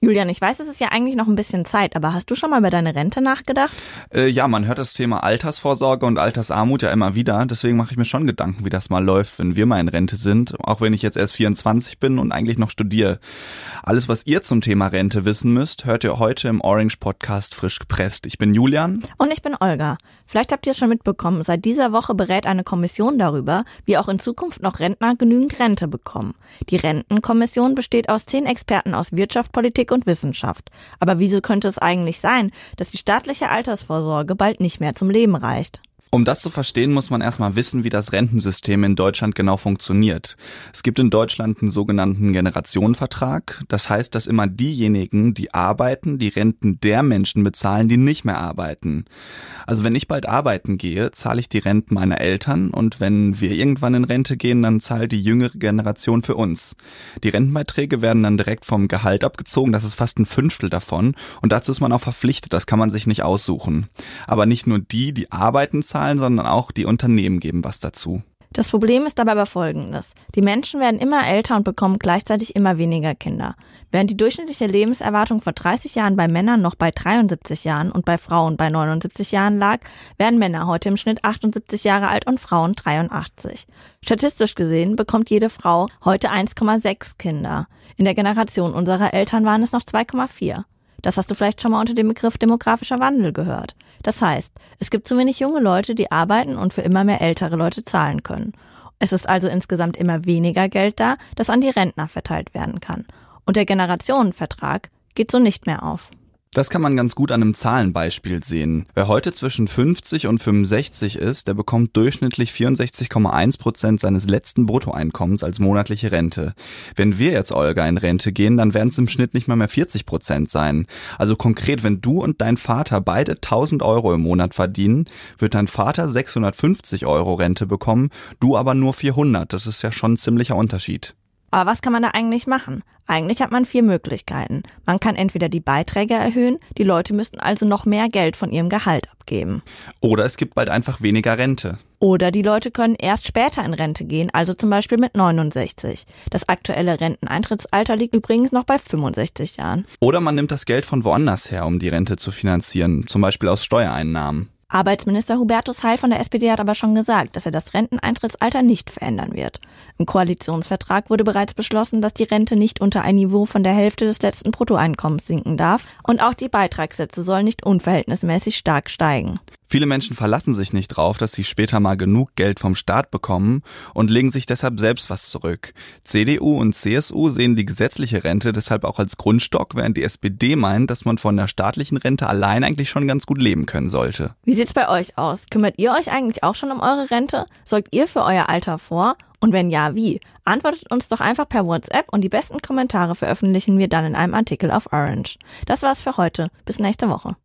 Julian, ich weiß, es ist ja eigentlich noch ein bisschen Zeit, aber hast du schon mal über deine Rente nachgedacht? Äh, ja, man hört das Thema Altersvorsorge und Altersarmut ja immer wieder. Deswegen mache ich mir schon Gedanken, wie das mal läuft, wenn wir mal in Rente sind. Auch wenn ich jetzt erst 24 bin und eigentlich noch studiere. Alles, was ihr zum Thema Rente wissen müsst, hört ihr heute im Orange Podcast frisch gepresst. Ich bin Julian. Und ich bin Olga. Vielleicht habt ihr es schon mitbekommen. Seit dieser Woche berät eine Kommission darüber, wie auch in Zukunft noch Rentner genügend Rente bekommen. Die Rentenkommission besteht aus zehn Experten aus Wirtschaft, Politik Politik und Wissenschaft. Aber wieso könnte es eigentlich sein, dass die staatliche Altersvorsorge bald nicht mehr zum Leben reicht? Um das zu verstehen, muss man erstmal wissen, wie das Rentensystem in Deutschland genau funktioniert. Es gibt in Deutschland einen sogenannten Generationenvertrag. Das heißt, dass immer diejenigen, die arbeiten, die Renten der Menschen bezahlen, die nicht mehr arbeiten. Also wenn ich bald arbeiten gehe, zahle ich die Renten meiner Eltern und wenn wir irgendwann in Rente gehen, dann zahlt die jüngere Generation für uns. Die Rentenbeiträge werden dann direkt vom Gehalt abgezogen, das ist fast ein Fünftel davon und dazu ist man auch verpflichtet, das kann man sich nicht aussuchen. Aber nicht nur die, die arbeiten, zahlen, sondern auch die Unternehmen geben was dazu. Das Problem ist dabei aber folgendes. Die Menschen werden immer älter und bekommen gleichzeitig immer weniger Kinder. Während die durchschnittliche Lebenserwartung vor 30 Jahren bei Männern noch bei 73 Jahren und bei Frauen bei 79 Jahren lag, werden Männer heute im Schnitt 78 Jahre alt und Frauen 83. Statistisch gesehen bekommt jede Frau heute 1,6 Kinder. In der Generation unserer Eltern waren es noch 2,4. Das hast du vielleicht schon mal unter dem Begriff demografischer Wandel gehört. Das heißt, es gibt zu wenig junge Leute, die arbeiten und für immer mehr ältere Leute zahlen können. Es ist also insgesamt immer weniger Geld da, das an die Rentner verteilt werden kann. Und der Generationenvertrag geht so nicht mehr auf. Das kann man ganz gut an einem Zahlenbeispiel sehen. Wer heute zwischen 50 und 65 ist, der bekommt durchschnittlich 64,1 Prozent seines letzten Bruttoeinkommens als monatliche Rente. Wenn wir jetzt, Olga, in Rente gehen, dann werden es im Schnitt nicht mal mehr 40 Prozent sein. Also konkret, wenn du und dein Vater beide 1000 Euro im Monat verdienen, wird dein Vater 650 Euro Rente bekommen, du aber nur 400. Das ist ja schon ein ziemlicher Unterschied. Aber was kann man da eigentlich machen? Eigentlich hat man vier Möglichkeiten. Man kann entweder die Beiträge erhöhen, die Leute müssten also noch mehr Geld von ihrem Gehalt abgeben. Oder es gibt bald einfach weniger Rente. Oder die Leute können erst später in Rente gehen, also zum Beispiel mit 69. Das aktuelle Renteneintrittsalter liegt übrigens noch bei 65 Jahren. Oder man nimmt das Geld von woanders her, um die Rente zu finanzieren, zum Beispiel aus Steuereinnahmen. Arbeitsminister Hubertus Heil von der SPD hat aber schon gesagt, dass er das Renteneintrittsalter nicht verändern wird. Im Koalitionsvertrag wurde bereits beschlossen, dass die Rente nicht unter ein Niveau von der Hälfte des letzten Bruttoeinkommens sinken darf und auch die Beitragssätze sollen nicht unverhältnismäßig stark steigen. Viele Menschen verlassen sich nicht drauf, dass sie später mal genug Geld vom Staat bekommen und legen sich deshalb selbst was zurück. CDU und CSU sehen die gesetzliche Rente deshalb auch als Grundstock, während die SPD meint, dass man von der staatlichen Rente allein eigentlich schon ganz gut leben können sollte. Wie sieht's bei euch aus? Kümmert ihr euch eigentlich auch schon um eure Rente? Sorgt ihr für euer Alter vor? Und wenn ja, wie? Antwortet uns doch einfach per WhatsApp und die besten Kommentare veröffentlichen wir dann in einem Artikel auf Orange. Das war's für heute. Bis nächste Woche.